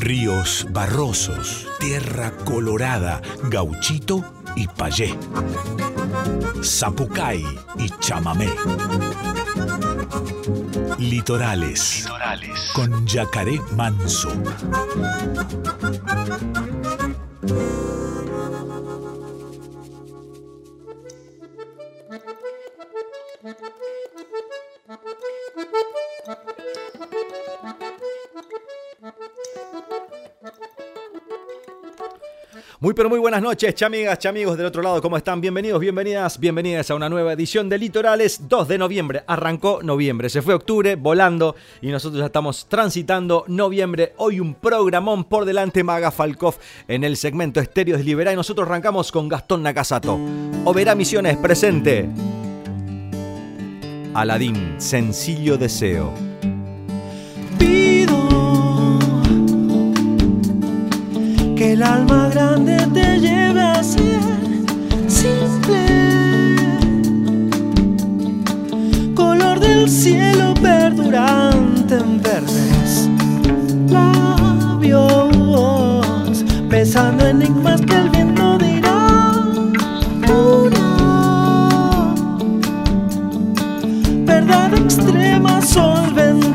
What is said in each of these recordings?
ríos barrosos, tierra colorada, gauchito y payé, zapucay y chamamé. Litorales, Litorales. con yacaré manso. Muy pero muy buenas noches, chamigas, chamigos del otro lado, ¿cómo están? Bienvenidos, bienvenidas, bienvenidas a una nueva edición de Litorales 2 de noviembre. Arrancó noviembre, se fue octubre volando y nosotros ya estamos transitando noviembre. Hoy un programón por delante, Maga Falkov en el segmento Estéreo de Libera y nosotros arrancamos con Gastón Nakasato. Oberá Misiones presente. Aladín, sencillo deseo. Que el alma grande te lleve a ser simple. Color del cielo perdurante en verdes labios, pesando enigmas que el viento dirá. Una verdad extrema, solvente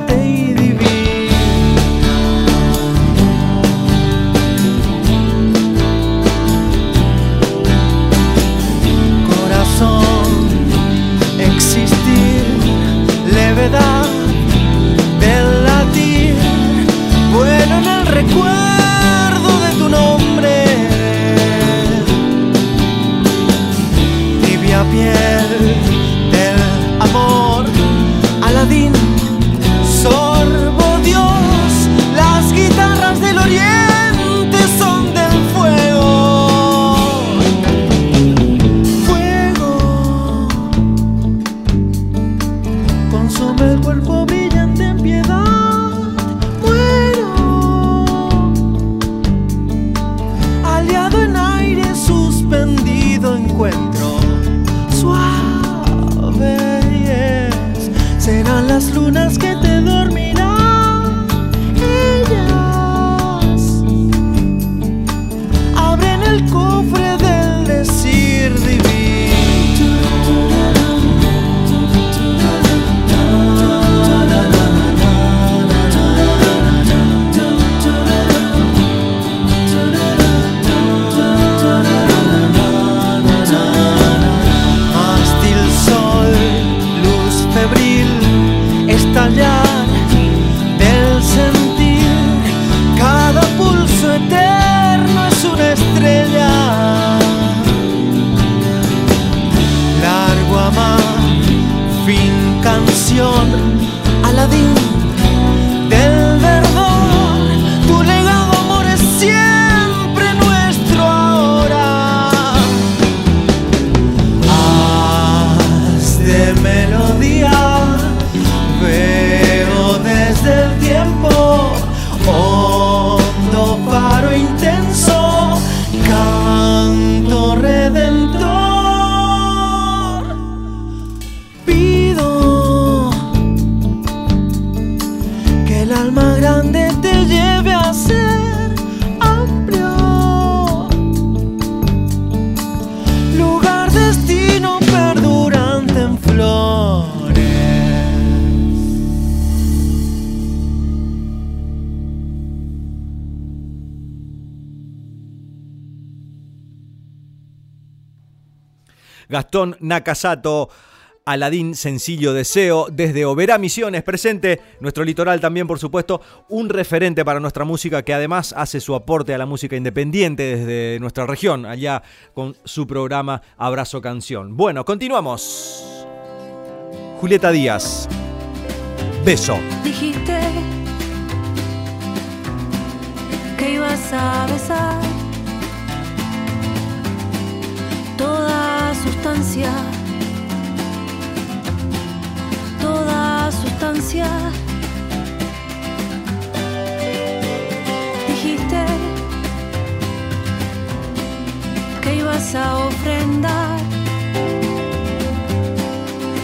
Gastón Nakasato. Aladín Sencillo Deseo, desde Oberá Misiones, presente nuestro litoral también, por supuesto, un referente para nuestra música que además hace su aporte a la música independiente desde nuestra región, allá con su programa Abrazo Canción. Bueno, continuamos. Julieta Díaz, beso. Dijiste que ibas a besar toda sustancia, toda sustancia. Dijiste que ibas a ofrendar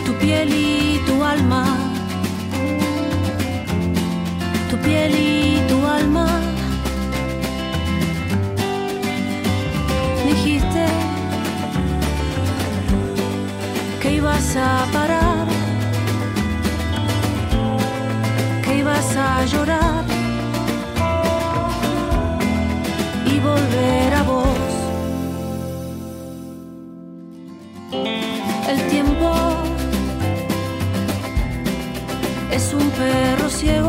tu piel y tu alma, tu piel y ibas a parar, que ibas a llorar y volver a vos. El tiempo es un perro ciego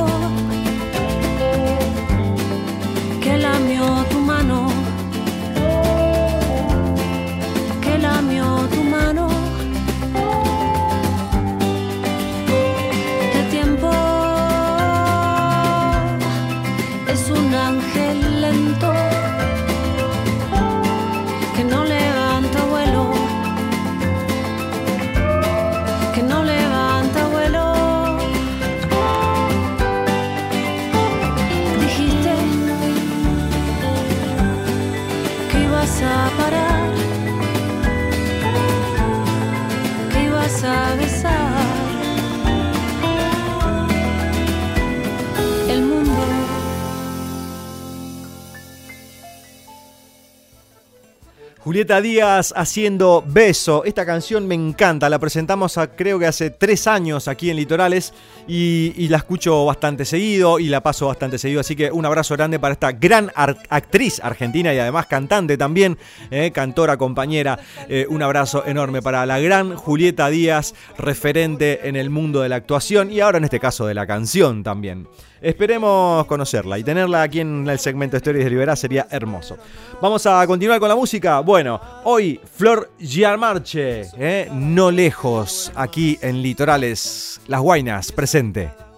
Julieta Díaz haciendo Beso. Esta canción me encanta. La presentamos creo que hace tres años aquí en Litorales y, la escucho bastante seguido y la paso bastante seguido. Así que un abrazo grande para esta gran actriz argentina y además cantante también, eh, cantora, compañera. Eh, un abrazo enorme para la gran Julieta Díaz, referente en el mundo de la actuación y ahora en este caso de la canción también. Esperemos conocerla y tenerla aquí en el segmento Historias de Liberá sería hermoso. Vamos a continuar con la música. Bueno, hoy Flor Giamarche, ¿eh? no lejos, aquí en Litorales, Las Guainas, presente.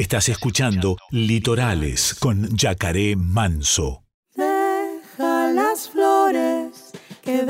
Estás escuchando Litorales con Yacaré Manso. Deja las flores que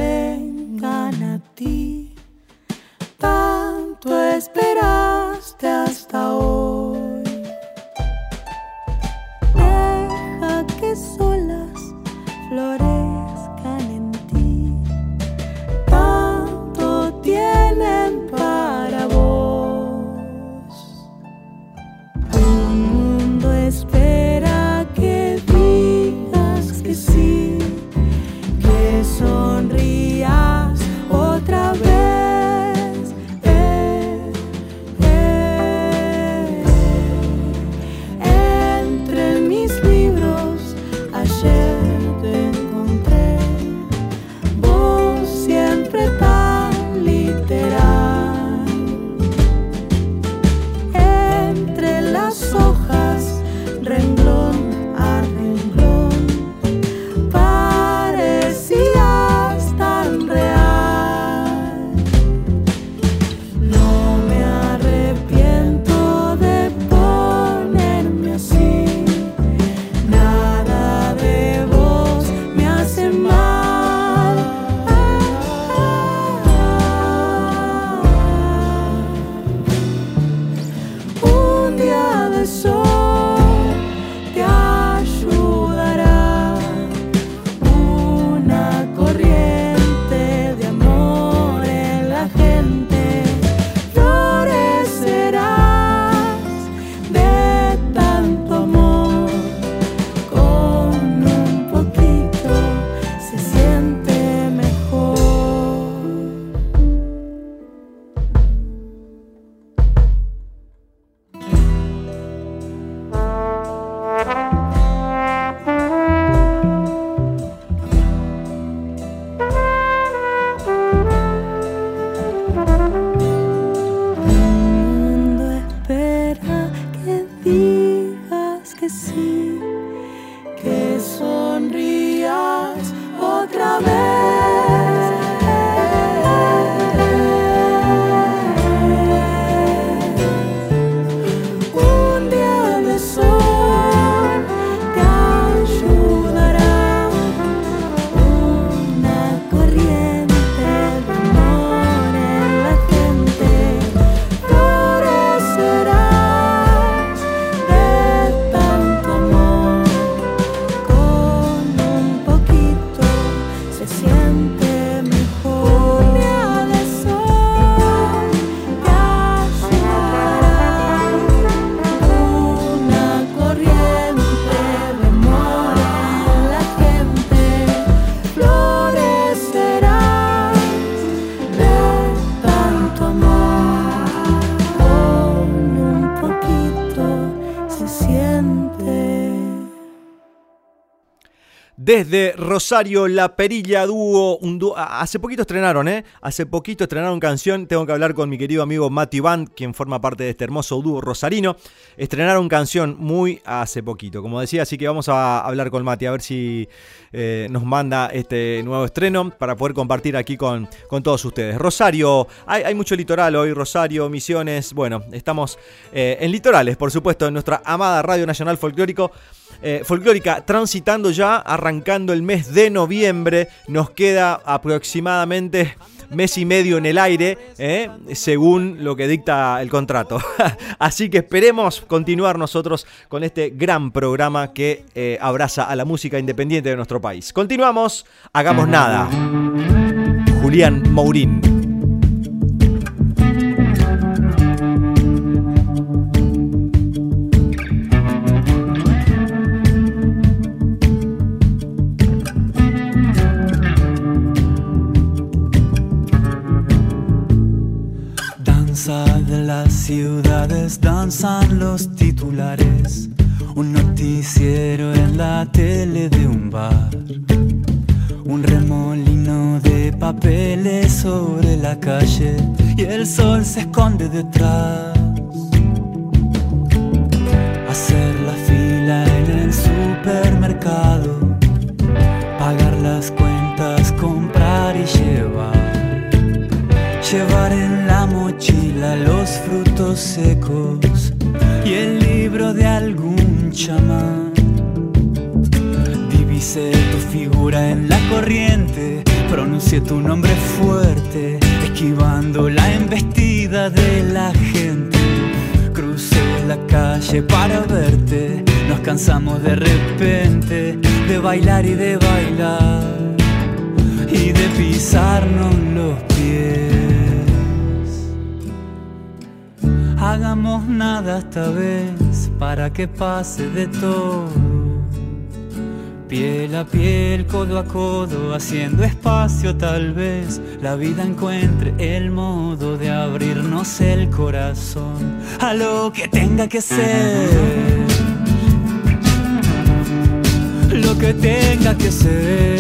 Desde Rosario, La Perilla Dúo, dúo- hace poquito estrenaron, ¿eh? Hace poquito estrenaron canción, tengo que hablar con mi querido amigo Mati Band, quien forma parte de este hermoso dúo rosarino. Estrenaron canción muy hace poquito, como decía, así que vamos a hablar con Mati, a ver si eh, nos manda este nuevo estreno para poder compartir aquí con, con todos ustedes. Rosario, hay, hay mucho litoral hoy, Rosario, Misiones, bueno, estamos eh, en litorales, por supuesto, en nuestra amada Radio Nacional Folclórico eh, folclórica transitando ya, arrancando el mes de noviembre. Nos queda aproximadamente mes y medio en el aire, eh, según lo que dicta el contrato. Así que esperemos continuar nosotros con este gran programa que eh, abraza a la música independiente de nuestro país. Continuamos, hagamos nada. Julián Mourín. Ciudades, danzan los titulares. Un noticiero en la tele de un bar. Un remolino de papeles sobre la calle y el sol se esconde detrás. Hacer la fila en el supermercado, pagar las cuentas, comprar y llevar. Llevar en mochila los frutos secos y el libro de algún chamán. Divisé tu figura en la corriente, pronuncié tu nombre fuerte, esquivando la embestida de la gente. Crucé la calle para verte, nos cansamos de repente de bailar y de bailar y de pisarnos los pies. Hagamos nada esta vez para que pase de todo. Piel a piel, codo a codo, haciendo espacio tal vez la vida encuentre el modo de abrirnos el corazón a lo que tenga que ser. Lo que tenga que ser.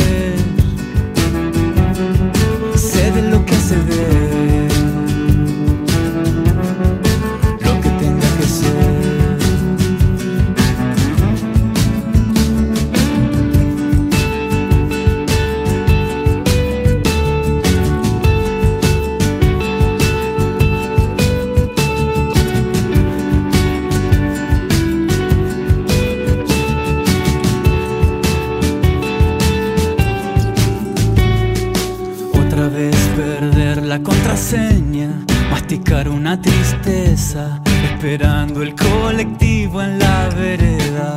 Sé de lo que se masticar una tristeza, esperando el colectivo en la vereda.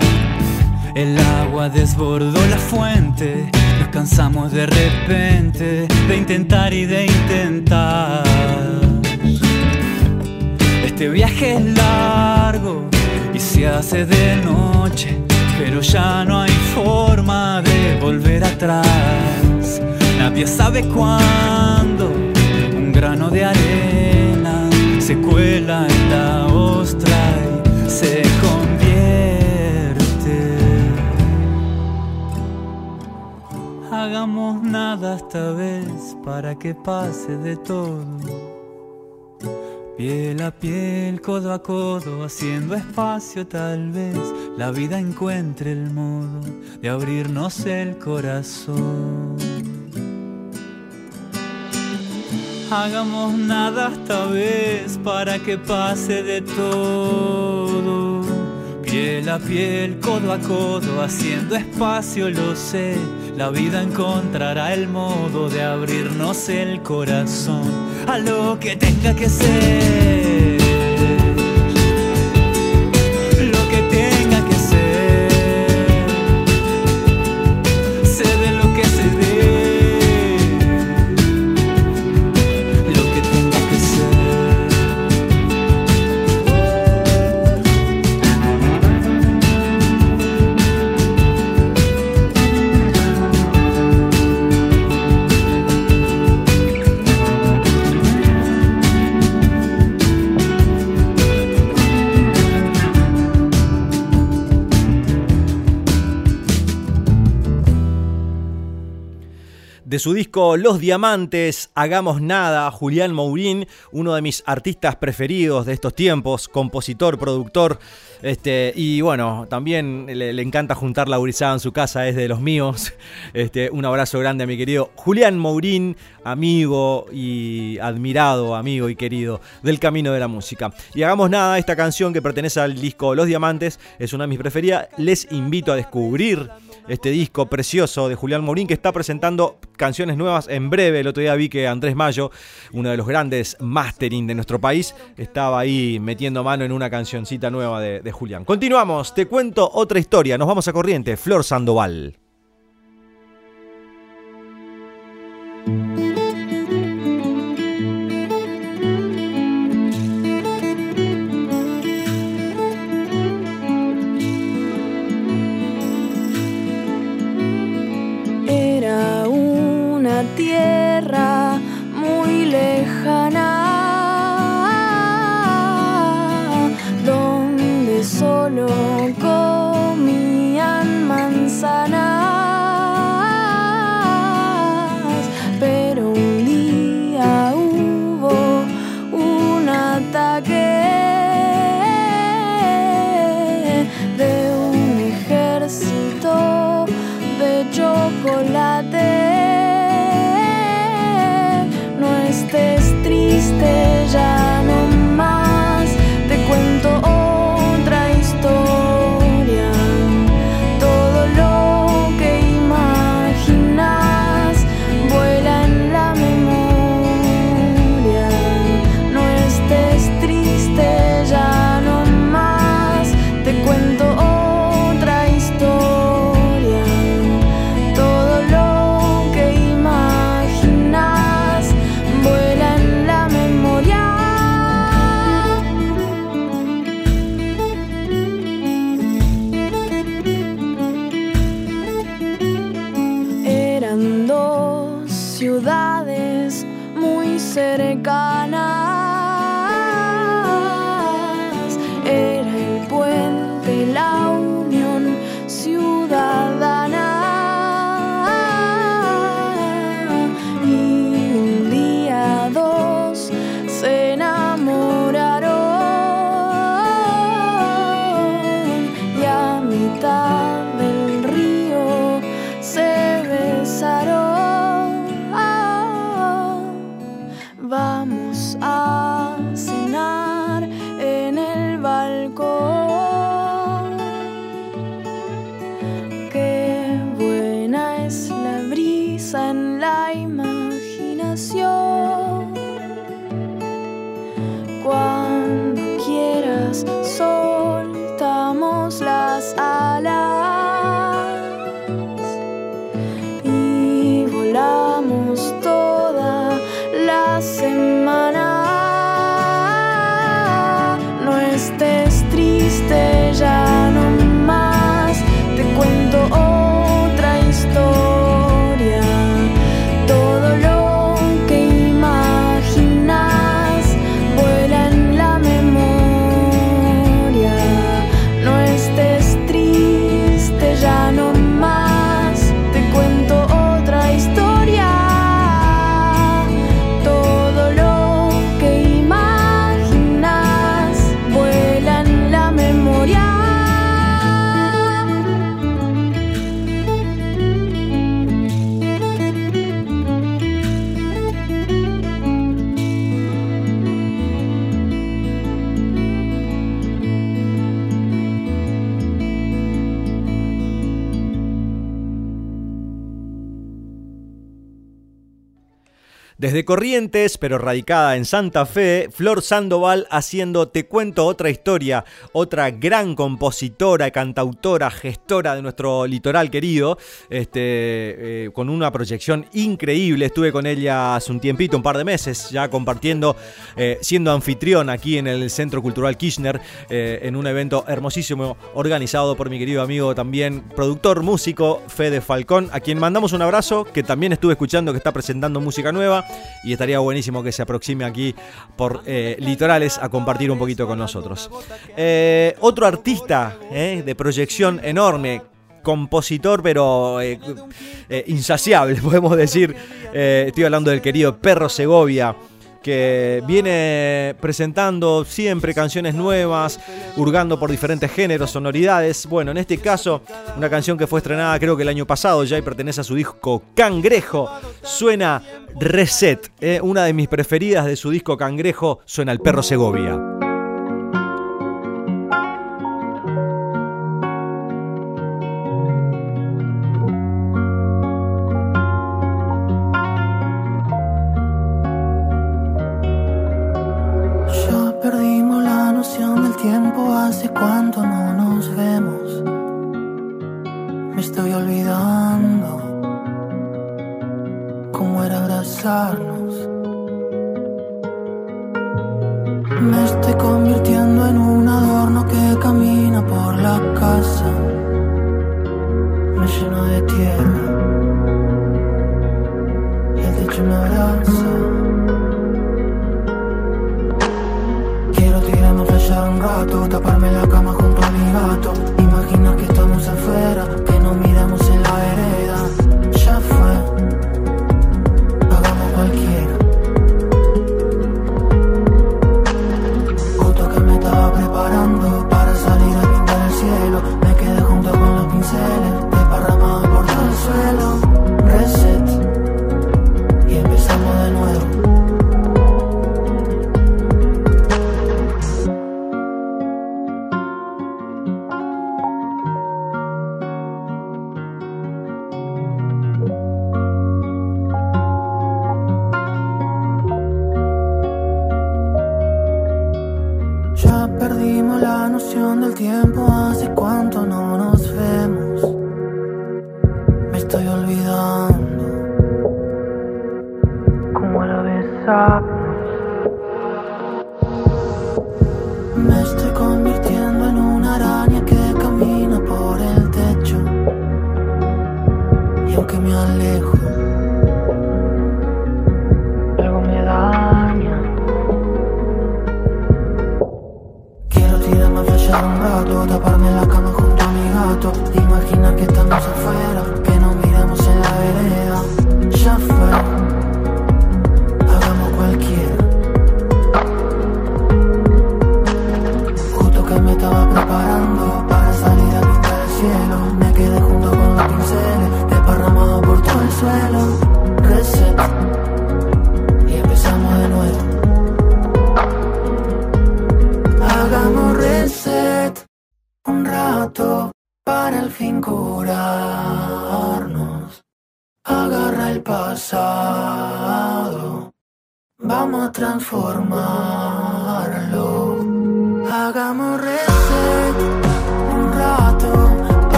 El agua desbordó la fuente, nos cansamos de repente de intentar y de intentar. Este viaje es largo y se hace de noche, pero ya no hay forma de volver atrás. Nadie sabe cuándo de arena se cuela en la ostra y se convierte. Hagamos nada esta vez para que pase de todo. Piel a piel, codo a codo, haciendo espacio tal vez la vida encuentre el modo de abrirnos el corazón. Hagamos nada esta vez para que pase de todo. Piel a piel, codo a codo, haciendo espacio, lo sé. La vida encontrará el modo de abrirnos el corazón a lo que tenga que ser. De su disco Los Diamantes, Hagamos Nada, Julián Mourín, uno de mis artistas preferidos de estos tiempos, compositor, productor, este, y bueno, también le, encanta juntar la gurizada en su casa, es de los míos. Este, un abrazo grande a mi querido Julián Mourín, amigo y admirado, amigo y querido del camino de la música. Y hagamos nada, esta canción que pertenece al disco Los Diamantes es una de mis preferidas. Les invito a descubrir este disco precioso de Julián Mourín que está presentando canciones nuevas en breve. El otro día vi que Andrés Mayo, uno de los grandes mastering de nuestro país, estaba ahí metiendo mano en una cancioncita nueva de, de Julián. Continuamos, te cuento otra historia. Nos vamos a corriente. Flor Sandoval. muy cercanas. Desde Corrientes, pero radicada en Santa Fe, Flor Sandoval haciendo Te cuento otra historia, otra gran compositora, cantautora, gestora de nuestro litoral querido, este, eh, con una proyección increíble. Estuve con ella hace un tiempito, un par de meses, ya compartiendo, eh, siendo anfitrión aquí en el Centro Cultural Kirchner, eh, en un evento hermosísimo organizado por mi querido amigo también, productor, músico, Fede Falcón, a quien mandamos un abrazo, que también estuve escuchando que está presentando música nueva y estaría buenísimo que se aproxime aquí por eh, Litorales a compartir un poquito con nosotros. Eh, otro artista eh, de proyección enorme, compositor pero insaciable, podemos decir. estoy hablando del querido Perro Segovia que viene presentando siempre canciones nuevas, hurgando por diferentes géneros, sonoridades. Bueno, en este caso, una canción que fue estrenada creo que el año pasado ya y pertenece a su disco Cangrejo, suena Reset, eh, una de mis preferidas de su disco Cangrejo, suena El Perro Segovia. cuánto no nos vemos. Me estoy olvidando cómo era abrazarnos. Me estoy convirtiendo en un adorno que camina por la casa. Me lleno de tierra.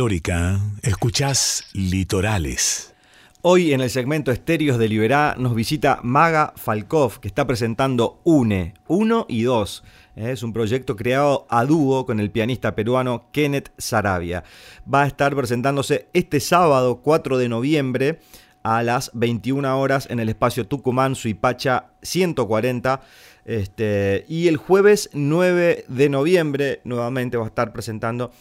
Folclórica, escuchás Litorales. Hoy en el segmento Estéreos de Liberá nos visita Maga Falkov, que está presentando UNE, 1 y 2. Es un proyecto creado a dúo con el pianista peruano Kenneth Sarabia. Va a estar presentándose este sábado 4 de noviembre a las 21 horas en el espacio Tucumán Suipacha 140. Este, y el jueves 9 de noviembre nuevamente va a estar presentando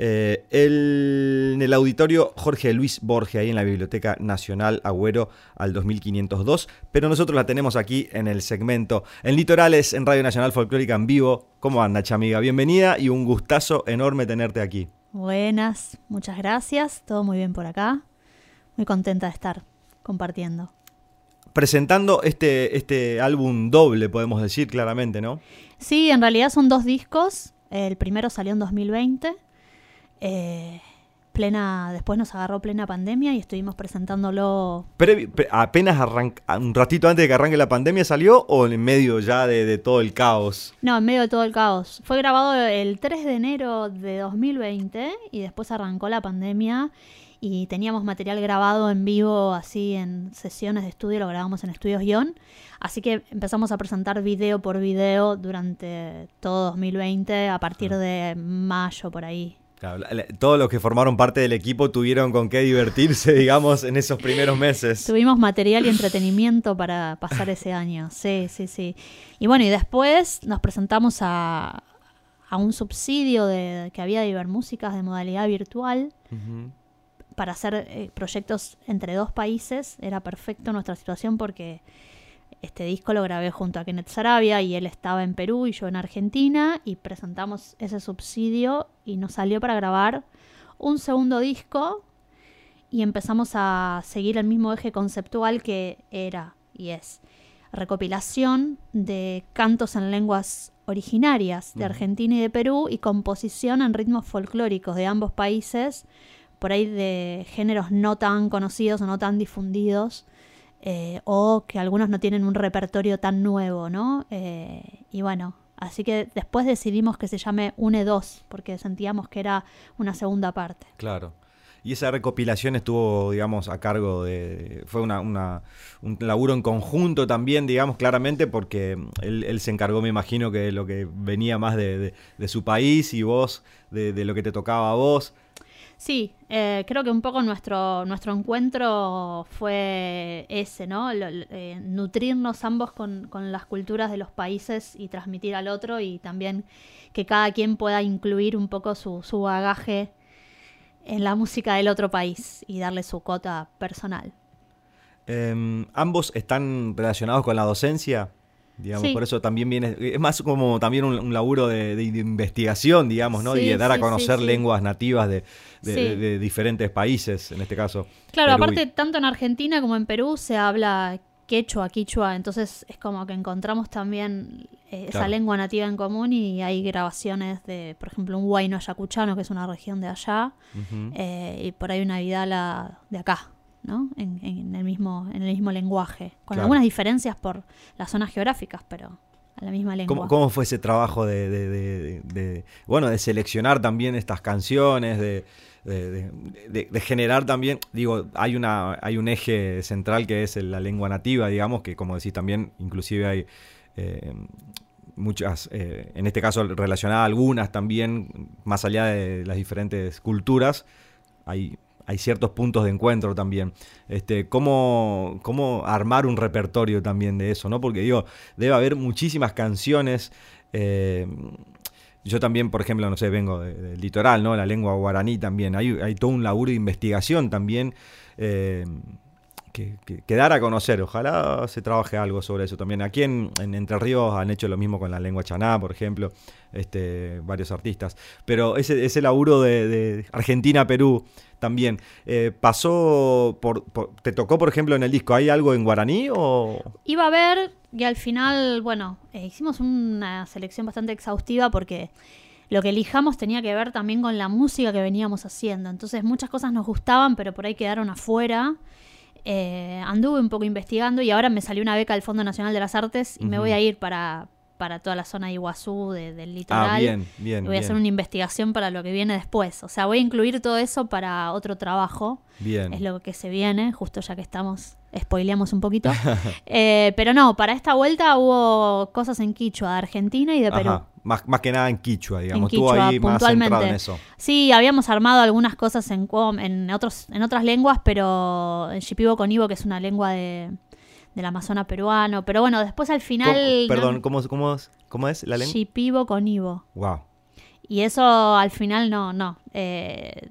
eh, en el auditorio Jorge Luis Borges, ahí en la Biblioteca Nacional Agüero al 2502. Pero nosotros la tenemos aquí en el segmento en Litorales, en Radio Nacional Folclórica en vivo. ¿Cómo anda, chamiga? Bienvenida y un gustazo enorme tenerte aquí. Buenas, muchas gracias. Todo muy bien por acá. Muy contenta de estar compartiendo. Presentando este, este álbum doble, podemos decir claramente, ¿no? Sí, en realidad son dos discos. El primero salió en 2020 eh, plena, después nos agarró plena pandemia y estuvimos presentándolo. Pero, apenas arranca, un ratito antes de que arranque la pandemia salió o en medio ya de, todo el caos. No, en medio de todo el caos. Fue grabado el 3 de enero de 2020 y después arrancó la pandemia y teníamos material grabado en vivo así en sesiones de estudio, lo grabamos en Estudios Guión. Así que empezamos a presentar video por video durante todo 2020 a partir de mayo por ahí todos los que formaron parte del equipo tuvieron con qué divertirse, digamos, en esos primeros meses. Tuvimos material y entretenimiento para pasar ese año, sí, sí, sí. Y bueno, y después nos presentamos a, un subsidio de, que había de Ibermúsicas de modalidad virtual para hacer eh, proyectos entre dos países. Era perfecto nuestra situación porque este disco lo grabé junto a Kenneth Sarabia y él estaba en Perú y yo en Argentina y presentamos ese subsidio y nos salió para grabar un segundo disco y empezamos a seguir el mismo eje conceptual que era y es recopilación de cantos en lenguas originarias de Argentina y de Perú y composición en ritmos folclóricos de ambos países, por ahí de géneros no tan conocidos o no tan difundidos eh, o que algunos no tienen un repertorio tan nuevo, ¿no? Eh, y bueno, así que después decidimos que se llame UNE 2, porque sentíamos que era una segunda parte. Claro. Y esa recopilación estuvo, digamos, a cargo de... Fue una, un laburo en conjunto también, digamos, claramente, porque él, se encargó, me imagino, que lo que venía más de, su país y vos, de, de, lo que te tocaba a vos. Sí, eh, creo que un poco nuestro, nuestro encuentro fue ese, ¿no? Eh, nutrirnos ambos con, las culturas de los países y transmitir al otro y también que cada quien pueda incluir un poco su, su bagaje en la música del otro país y darle su cota personal. Em, ¿Ambos están relacionados con la docencia? Digamos, por eso también viene, es más como también un, laburo de, investigación, digamos, ¿no? y de dar a conocer lenguas nativas de, diferentes países, en este caso. Claro, aparte, tanto en Argentina como en Perú se habla quechua, quichua, entonces es como que encontramos también eh, esa lengua nativa en común y hay grabaciones de, por ejemplo, un huayno ayacuchano, que es una región de allá, eh, y por ahí una vidala de acá. ¿No? En, el mismo, en el mismo lenguaje, con algunas diferencias por las zonas geográficas, pero a la misma lengua. ¿Cómo, fue ese trabajo de, bueno, de seleccionar también estas canciones, de, generar también, digo, hay, una, hay un eje central que es la lengua nativa, digamos, que como decís también, inclusive hay... Eh, muchas, eh, en este caso relacionadas algunas también, más allá de las diferentes culturas, hay hay ciertos puntos de encuentro también. Este, cómo, cómo armar un repertorio también de eso, ¿no? Porque digo, debe haber muchísimas canciones. Eh, yo también, por ejemplo, no sé, vengo del litoral, ¿no? La lengua guaraní también. Hay, hay todo un laburo de investigación también. Eh, que, dar a conocer. Ojalá se trabaje algo sobre eso también. Aquí en, Entre Ríos han hecho lo mismo con la lengua chaná, por ejemplo, este, varios artistas. Pero ese, ese laburo de, Argentina-Perú también. Eh, ¿Pasó por, ¿Te tocó, por ejemplo, en el disco? ¿Hay algo en guaraní o...? Iba a ver y al final, bueno, eh, hicimos una selección bastante exhaustiva porque lo que elijamos tenía que ver también con la música que veníamos haciendo. Entonces muchas cosas nos gustaban, pero por ahí quedaron afuera. Eh, anduve un poco investigando y ahora me salió una beca del Fondo Nacional de las Artes y me voy a ir para, para toda la zona de Iguazú, de- del litoral. Ah, bien, bien. Y voy a hacer una investigación para lo que viene después. O sea, voy a incluir todo eso para otro trabajo. Bien. Es lo que se viene, justo ya que estamos, spoileamos un poquito. Eh, pero no, para esta vuelta hubo cosas en Quichua, de Argentina y de Perú. Ajá. Más, más que nada en Quichua, digamos. En Estuvo Quichua, ahí más puntualmente. centrado en eso. Sí, habíamos armado algunas cosas en, otros, en otras lenguas, pero en Shipibo Conibo, que es una lengua de, del Amazonas peruano. Pero bueno, después al final... ¿Cómo- perdón, no- ¿cómo, cómo, es- ¿cómo es la lengua? Shipibo Conibo. Wow. Y eso al final no, no. Eh,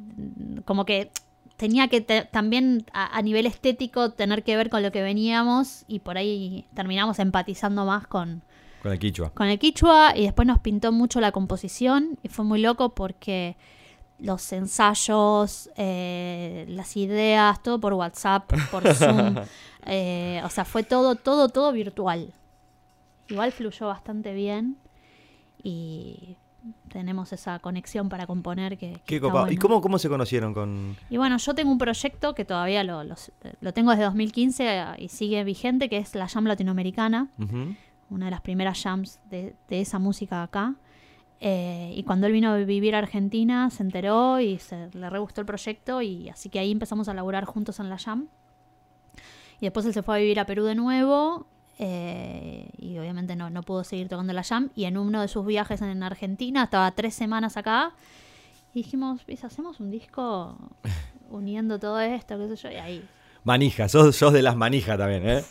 como que tenía que te- también a, a nivel estético tener que ver con lo que veníamos y por ahí terminamos empatizando más con, Con el Quichua. con el quichua y después nos pintó mucho la composición y fue muy loco porque los ensayos, eh, las ideas, todo por WhatsApp, por Zoom, eh, o sea, fue todo, todo, todo virtual. Igual fluyó bastante bien y tenemos esa conexión para componer que... que Qué está copado. ¿Y bueno. cómo, cómo se conocieron con...? Y bueno, yo tengo un proyecto que todavía lo, los- lo tengo desde 2015 y sigue vigente, que es la Jam Latinoamericana una de las primeras jams de, de esa música acá. Eh, y cuando él vino a vivir a Argentina, se enteró y se, le re gustó el proyecto. Y así que ahí empezamos a laburar juntos en la jam. Y después él se fue a vivir a Perú de nuevo. Eh, y obviamente no, no pudo seguir tocando la jam. Y en uno de sus viajes en Argentina, estaba tres semanas acá. Y dijimos, hacemos un disco uniendo todo esto, qué sé yo. Y ahí Manija, sos, sos de las manijas también, ¿eh?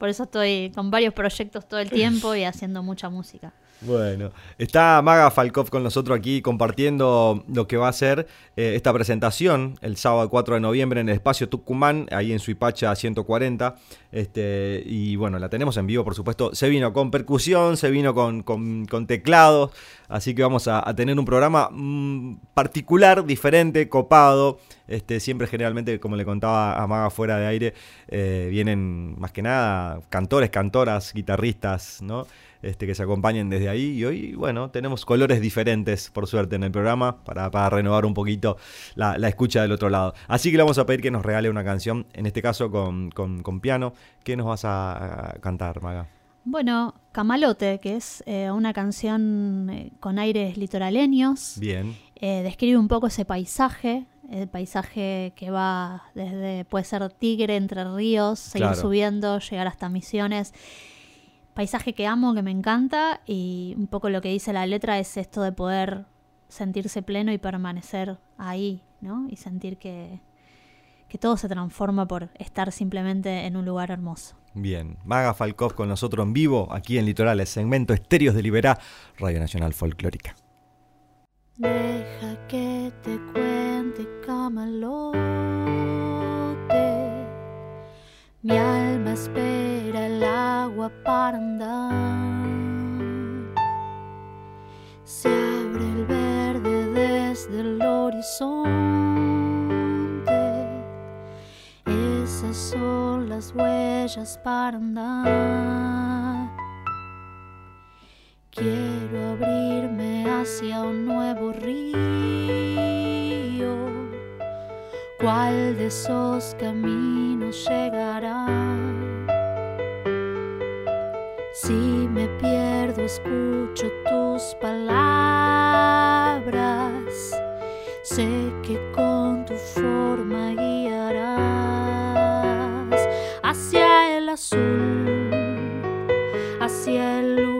Por eso estoy con varios proyectos todo el tiempo y haciendo mucha música. Bueno, está Maga Falkov con nosotros aquí compartiendo lo que va a ser eh, esta presentación el sábado 4 de noviembre en el espacio Tucumán, ahí en Suipacha 140. Este, y bueno, la tenemos en vivo, por supuesto. Se vino con percusión, se vino con, con- teclados, así que vamos a, a tener un programa mm, particular, diferente, copado. Este, siempre generalmente, como le contaba a Maga fuera de aire, eh, vienen más que nada cantores, cantoras, guitarristas, ¿no? Este, que se acompañen desde ahí. Y hoy, bueno, tenemos colores diferentes, por suerte, en el programa, para, para renovar un poquito la, la escucha del otro lado. Así que le vamos a pedir que nos regale una canción, en este caso con, con- con piano. ¿Qué nos vas a, cantar, Maga? Bueno, Camalote, que es eh, una canción eh, con aires litoraleños, Bien. eh, describe un poco ese paisaje, el paisaje que va desde, puede ser Tigre, Entre Ríos, seguir Claro. subiendo, llegar hasta Misiones. Paisaje que amo, que me encanta y un poco lo que dice la letra es esto de poder sentirse pleno y permanecer ahí, ¿no? Y sentir que, que todo se transforma por estar simplemente en un lugar hermoso. Bien, Maga Falkov con nosotros en vivo, aquí en Litorales, segmento Estéreos de Liberá, Radio Nacional Folclórica. Deja que te cuente camalote. Mi alma espera el agua para andar. Se abre el verde desde el horizonte. Esas son las huellas para andar. Quiero abrirme hacia un nuevo río. ¿Cuál de esos caminos llegará? Si me pierdo, escucho tus palabras. Sé que con tu forma guiarás hacia el azul, hacia el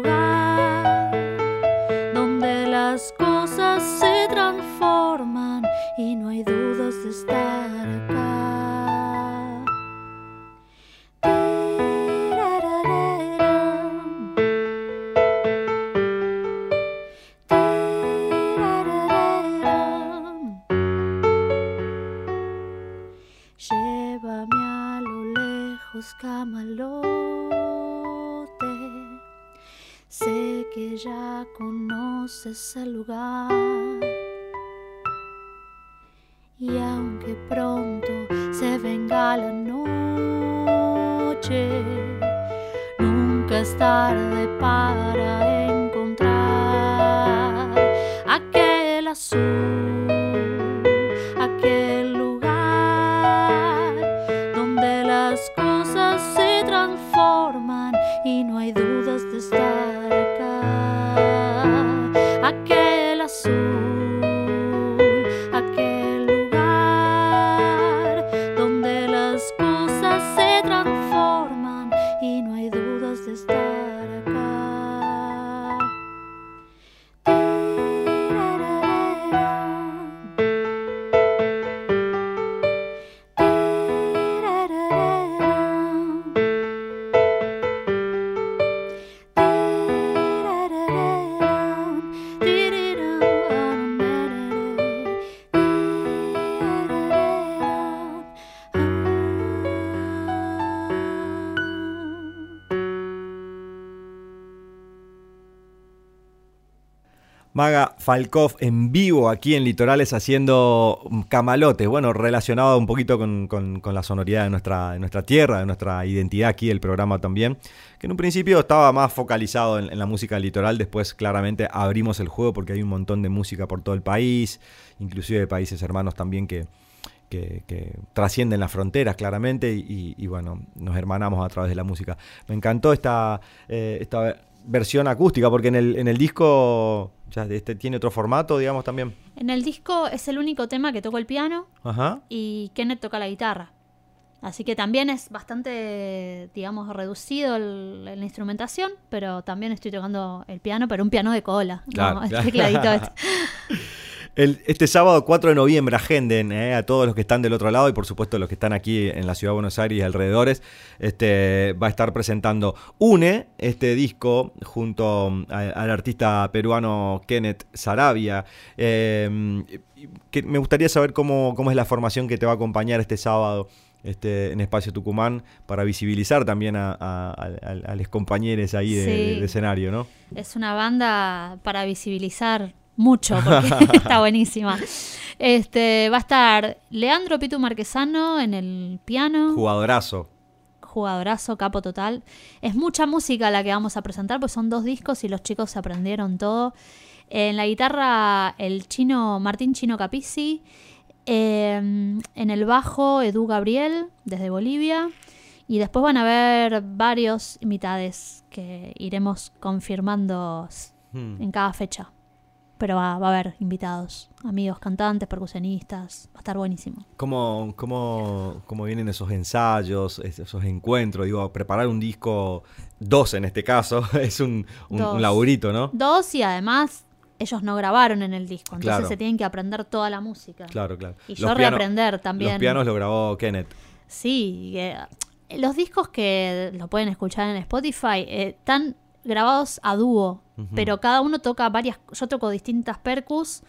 A lo lejos, camalote. Sé que ya conoces el lugar. Y aunque pronto se venga la noche, nunca es tarde para encontrar aquel azul, Falkov en vivo aquí en Litorales haciendo camalotes, bueno, relacionado un poquito con, la sonoridad de nuestra, de nuestra tierra, de nuestra identidad aquí del programa también, que en un principio estaba más focalizado en, la música litoral, después claramente abrimos el juego porque hay un montón de música por todo el país, inclusive de países hermanos también que, que, trascienden las fronteras claramente y, y, bueno, nos hermanamos a través de la música. Me encantó esta, eh, esta versión acústica porque en el, en el disco ya este tiene otro formato, digamos también. En el disco es el único tema que toco el piano Ajá. y Kenneth toca la guitarra. Así que también es bastante, digamos, reducido el- la instrumentación, pero también estoy tocando el piano, pero un piano de cola, Claro, claro. este. El- este sábado 4 de noviembre, agenden eh, a todos los que están del otro lado y por supuesto los que están aquí en la ciudad de Buenos Aires y alrededores. Este, va a estar presentando UNE, este disco, junto a- al artista peruano Kenneth Sarabia. Eh, y- que me gustaría saber cómo, cómo es la formación que te va a acompañar este sábado. Este, en Espacio Tucumán para visibilizar también a, a- a- a los compañeros ahí de, Sí. de- de escenario, ¿no? Es una banda para visibilizar mucho, porque está buenísima. Este, va a estar Leandro Pitu Marquesano en el piano. Jugadorazo. jugadorazo, capo total. Es mucha música la que vamos a presentar, pues son dos discos y los chicos se aprendieron todo. En la guitarra, el chino Martín Chino Capizzi. Eh, en el bajo, Edu Gabriel, desde Bolivia. Y después van a haber varios invitades que iremos confirmando Hmm. en cada fecha. Pero va, va a haber invitados, amigos cantantes, percusionistas. Va a estar buenísimo. ¿Cómo, cómo, cómo vienen esos ensayos, es- esos encuentros? Digo, preparar un disco, dos en este caso, es un, un, laburito, ¿no? Dos y además ellos no grabaron en el disco, entonces Claro. se tienen que aprender toda la música. Claro, claro. Y Los yo reaprender también. Los pianos lo grabó Kenneth. Sí, eh, los discos que lo pueden escuchar en Spotify eh, están grabados a dúo, pero cada uno toca varias, yo toco distintas percus,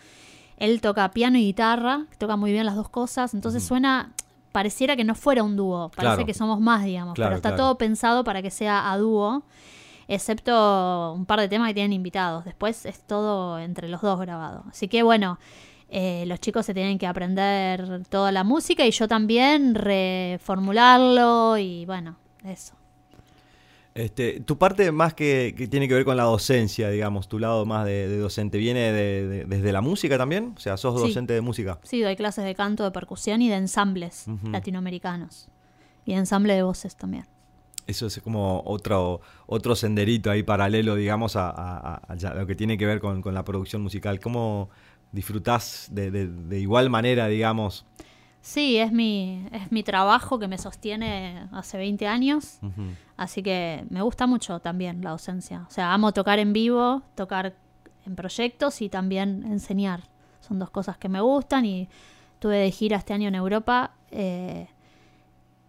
él toca piano y guitarra, toca muy bien las dos cosas, entonces suena, pareciera que no fuera un dúo, parece Claro. que somos más, digamos, Claro, pero está claro. todo pensado para que sea a dúo, excepto un par de temas que tienen invitados, después es todo entre los dos grabado, así que bueno. eh, los chicos se tienen que aprender toda la música y yo también reformularlo y bueno, eso. Este, tu parte más que, que tiene que ver con la docencia, digamos, tu lado más de, de docente, ¿viene de- de- desde la música también? O sea, sos Sí. docente de música. Sí, doy clases de canto, de percusión y de ensambles latinoamericanos. Y de ensamble de voces también. Eso es como otro, otro senderito ahí paralelo, digamos, a, a- a- a ya lo que tiene que ver con, con la producción musical. ¿Cómo disfrutás de igual manera, digamos? Sí, es mi, es mi trabajo que me sostiene hace 20 años. Así que me gusta mucho también la docencia. O sea, amo tocar en vivo, tocar en proyectos y también enseñar. Son dos cosas que me gustan y tuve de gira este año en Europa eh,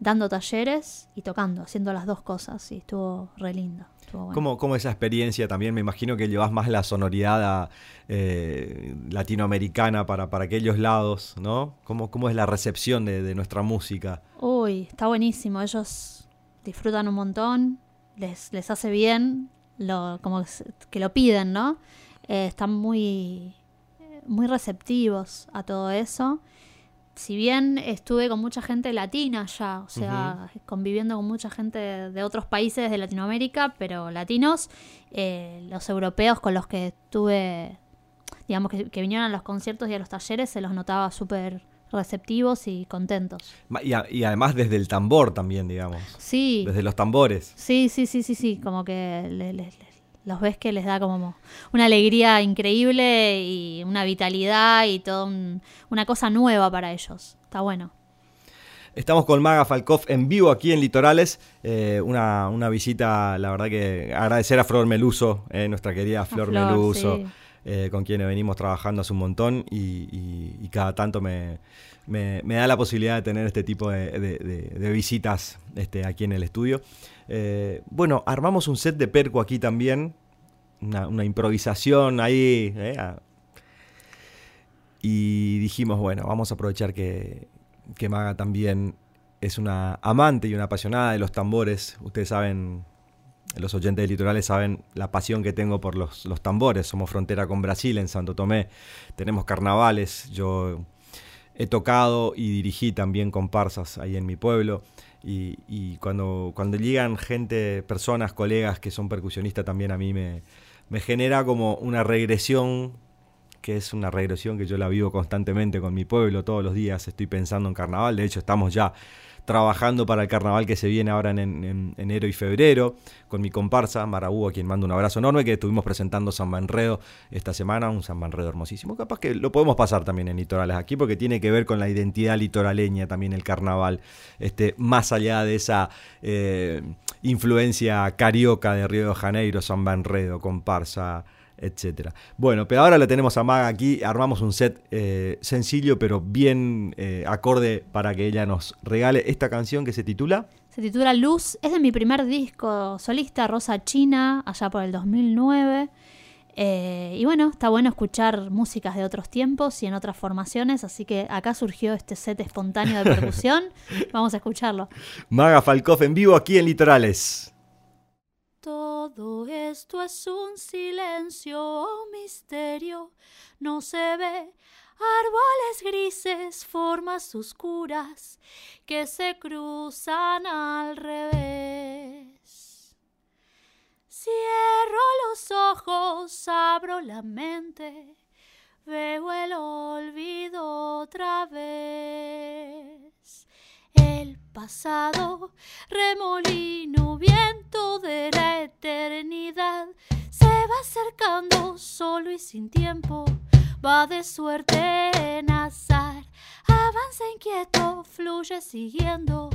dando talleres y tocando, haciendo las dos cosas. Y estuvo re lindo. Estuvo bueno. ¿Cómo, cómo esa experiencia también? Me imagino que llevas más la sonoridad a, eh, latinoamericana para, para aquellos lados, ¿no? ¿Cómo, cómo es la recepción de, de nuestra música? Uy, está buenísimo. Ellos disfrutan un montón, les, les hace bien, lo, como que lo piden, ¿no? Eh, están muy, muy receptivos a todo eso. Si bien estuve con mucha gente latina ya, o sea, conviviendo con mucha gente de, de otros países de Latinoamérica, pero latinos, eh, los europeos con los que estuve, digamos, que, que vinieron a los conciertos y a los talleres, se los notaba súper receptivos y contentos. Y, a- y además desde el tambor también, digamos. Sí, Desde los tambores. sí, sí, sí, sí, sí, como que Los ves que les da como una alegría increíble y una vitalidad y toda una cosa nueva para ellos. Está bueno. Estamos con Maga Falkov en vivo aquí en Litorales. Eh, una, visita, la verdad que agradecer a Flor Meluso, eh, nuestra querida Flor, Meluso, eh, con quien venimos trabajando hace un montón y, cada tanto me, da la posibilidad de tener este tipo de, visitas este, aquí en el estudio. Bueno, armamos un set de perco aquí también, una, improvisación ahí. y dijimos, bueno, vamos a aprovechar que, que Maga también es una amante y una apasionada de los tambores. Ustedes saben, los oyentes de litorales saben la pasión que tengo por los, tambores. Somos frontera con Brasil en Santo Tomé. Tenemos carnavales. Yo he tocado y dirigí también comparsas ahí en mi pueblo. Y, cuando, cuando llegan gente, personas, colegas que son percusionistas, también a mí me, me genera como una regresión que es una regresión que yo la vivo constantemente con mi pueblo, todos los días. Estoy pensando en carnaval, de hecho estamos ya trabajando para el carnaval que se viene ahora en, enero y febrero, con mi comparsa Marabú, a quien mando un abrazo enorme, que estuvimos presentando San Manredo esta semana, un San Manredo hermosísimo. Capaz que lo podemos pasar también en litorales aquí, porque tiene que ver con la identidad litoraleña también el carnaval, este, más allá de esa eh, influencia carioca de Río de Janeiro, San Manredo, comparsa etcétera. Bueno, pero ahora la tenemos a Maga aquí, armamos un set eh, sencillo pero bien eh, acorde para que ella nos regale esta canción que se titula... Se titula Luz, es de mi primer disco solista, Rosa China, allá por el 2009. Eh, y bueno, está bueno escuchar músicas de otros tiempos y en otras formaciones, así que acá surgió este set espontáneo de percusión. Vamos a escucharlo. Maga Falcoff en vivo aquí en Litorales. Todo esto es un silencio o misterio, no se ve. Árboles grises, formas oscuras que se cruzan al revés. Cierro los ojos, abro la mente, veo el olvido otra vez el pasado, remolino, viento de la eternidad, se va acercando solo y sin tiempo, va de suerte en azar, avanza inquieto, fluye siguiendo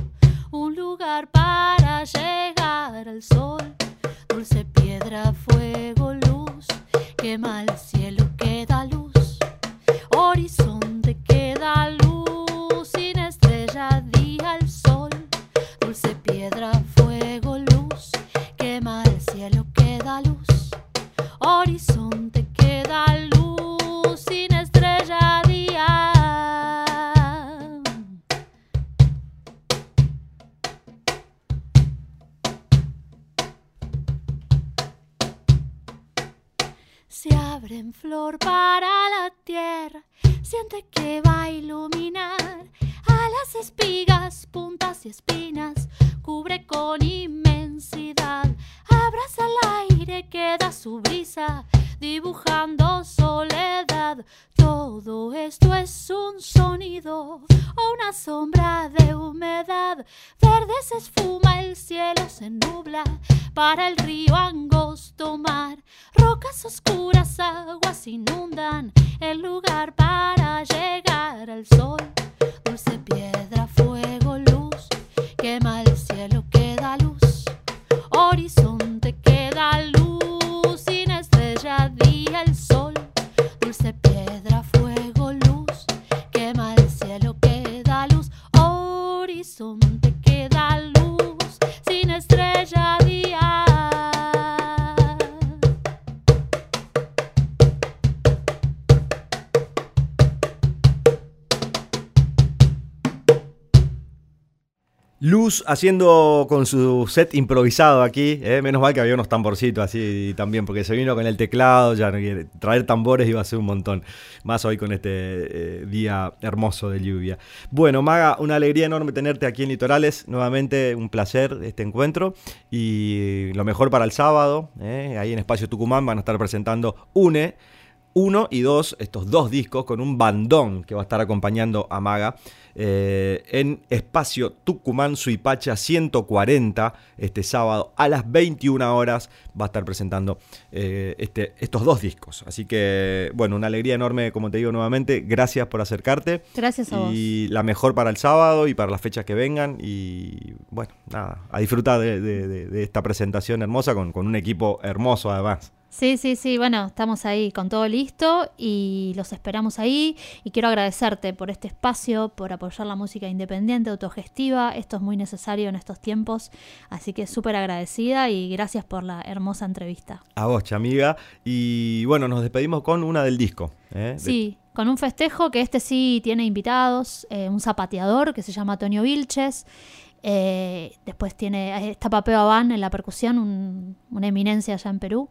un lugar para llegar al sol, dulce piedra, fuego, luz, quema el cielo, queda luz, horizonte, queda luz piedra, fuego, luz, quema el cielo, queda luz, horizonte, queda luz, sin estrella, día. Se abre en flor para la tierra, siente que va a iluminar espigas, puntas y espinas, cubre con inmensidad. El aire, queda su brisa, dibujando soledad. Todo esto es un sonido o una sombra de humedad. Verde se esfuma, el cielo se nubla para el río angosto mar. Rocas oscuras, aguas inundan el lugar para llegar al sol. Dulce piedra, fuego, luz, quema el cielo, queda luz. Horizonte queda Haciendo con su set improvisado aquí, ¿eh? menos mal que había unos tamborcitos así también, porque se vino con el teclado, ya traer tambores iba a ser un montón, más hoy con este eh, día hermoso de lluvia. Bueno, Maga, una alegría enorme tenerte aquí en Litorales, nuevamente un placer este encuentro y lo mejor para el sábado, ¿eh? ahí en Espacio Tucumán van a estar presentando UNE uno y dos, estos dos discos con un bandón que va a estar acompañando a Maga eh, en Espacio Tucumán Suipacha 140 este sábado a las 21 horas va a estar presentando eh, este, estos dos discos. Así que, bueno, una alegría enorme, como te digo nuevamente. Gracias por acercarte. Gracias a vos. Y la mejor para el sábado y para las fechas que vengan. Y bueno, nada, a disfrutar de, de- de- de esta presentación hermosa con, con un equipo hermoso además. Sí, sí, sí, bueno, estamos ahí con todo listo y los esperamos ahí. Y quiero agradecerte por este espacio, por apoyar la música independiente, autogestiva. Esto es muy necesario en estos tiempos, así que súper agradecida y gracias por la hermosa entrevista. A vos, chamiga. Y bueno, nos despedimos con una del disco. ¿eh? De- Sí, con un festejo que este sí tiene invitados, eh, un zapateador que se llama Antonio Vilches. eh, después tiene, está Papeo Abán en la percusión, un- una eminencia allá en Perú.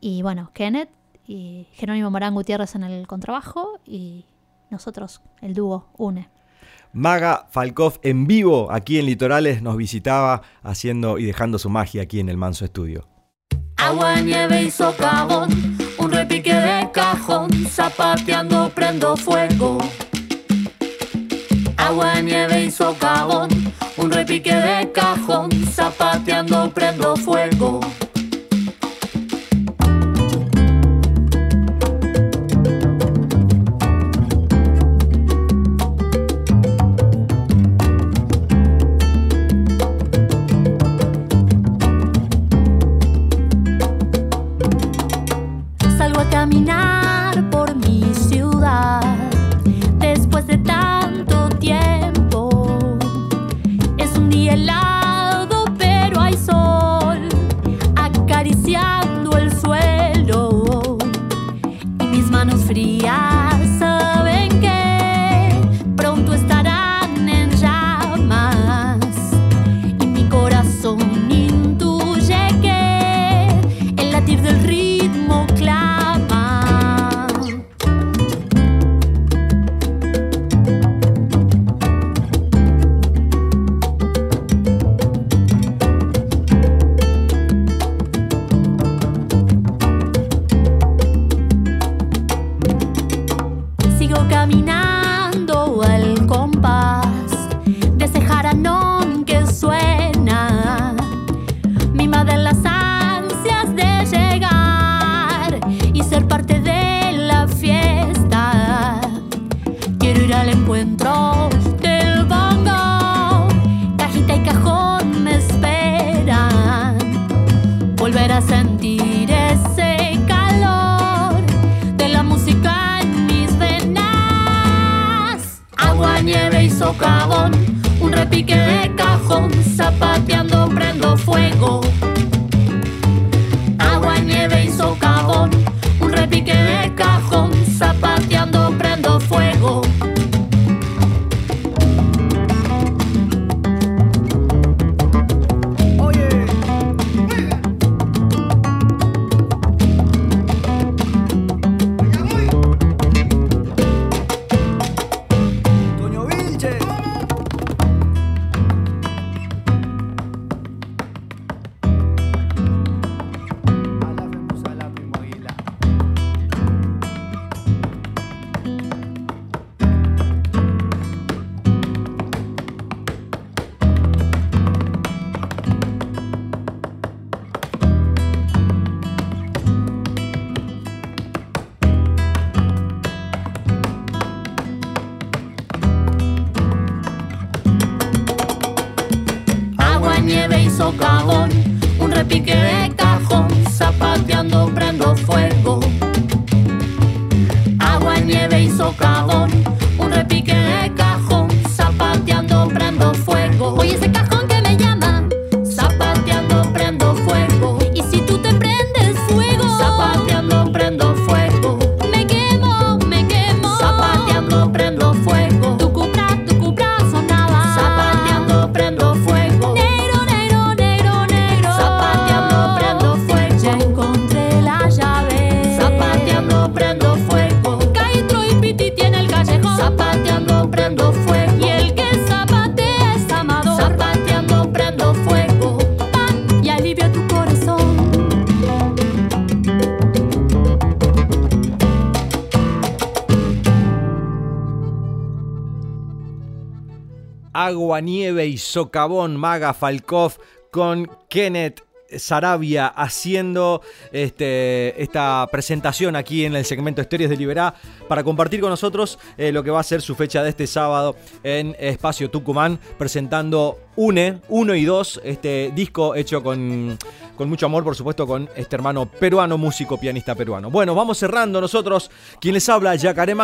Y bueno, Kenneth y Jerónimo Morán Gutiérrez en el contrabajo y nosotros, el dúo UNE. Maga Falkov en vivo aquí en Litorales nos visitaba haciendo y dejando su magia aquí en el Manso Estudio. Agua, nieve y socavón, un repique de cajón, zapateando prendo fuego. Agua, nieve y socavón, un repique de cajón, zapateando prendo fuego. Socavón, Maga Falkov con Kenneth Sarabia haciendo este, esta presentación aquí en el segmento Historias de Liberá para compartir con nosotros eh, lo que va a ser su fecha de este sábado en Espacio Tucumán, presentando UNE, 1 y 2, este disco hecho con, con mucho amor, por supuesto, con este hermano peruano, músico, pianista peruano. Bueno, vamos cerrando nosotros. Quien les habla, Yacaré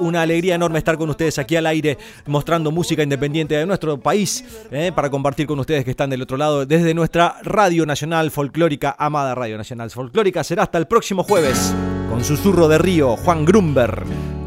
una alegría enorme estar con ustedes aquí al aire, mostrando música independiente de nuestro país, eh, para compartir con ustedes que están del otro lado, desde nuestra Radio Nacional Folclórica, amada Radio Nacional Folclórica. Será hasta el próximo jueves, con Susurro de Río, Juan Grumber.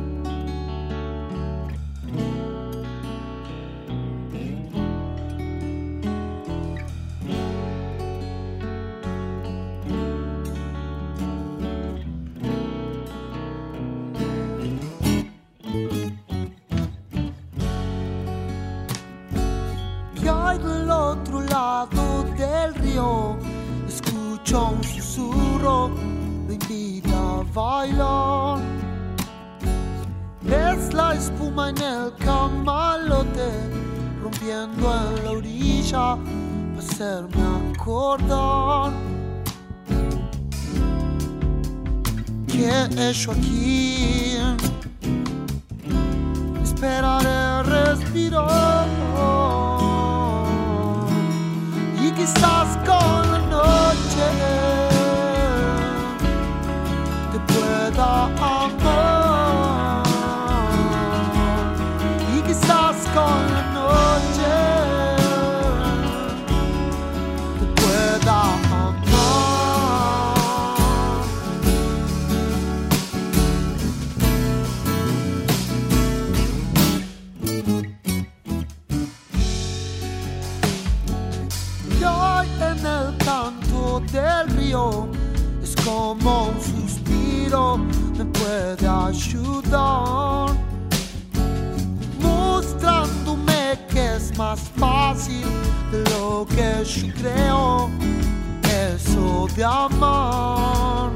De amar.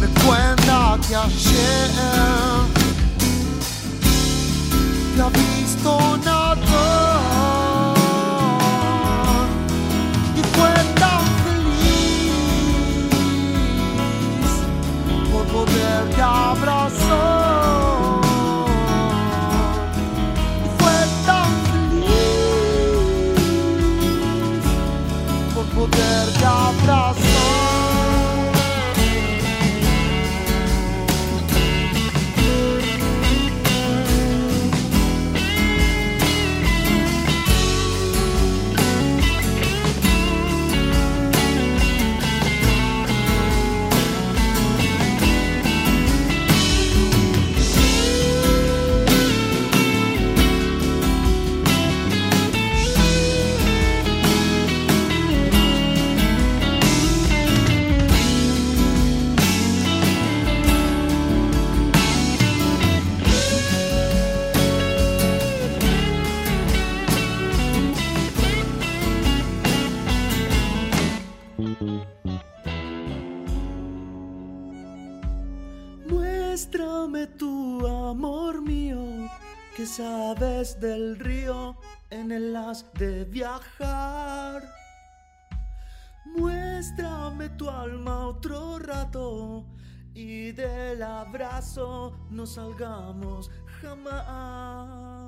Recuerda que ayer te ha visto nadar las aves del río en el haz de viajar. Muéstrame tu alma otro rato y del abrazo no salgamos jamás.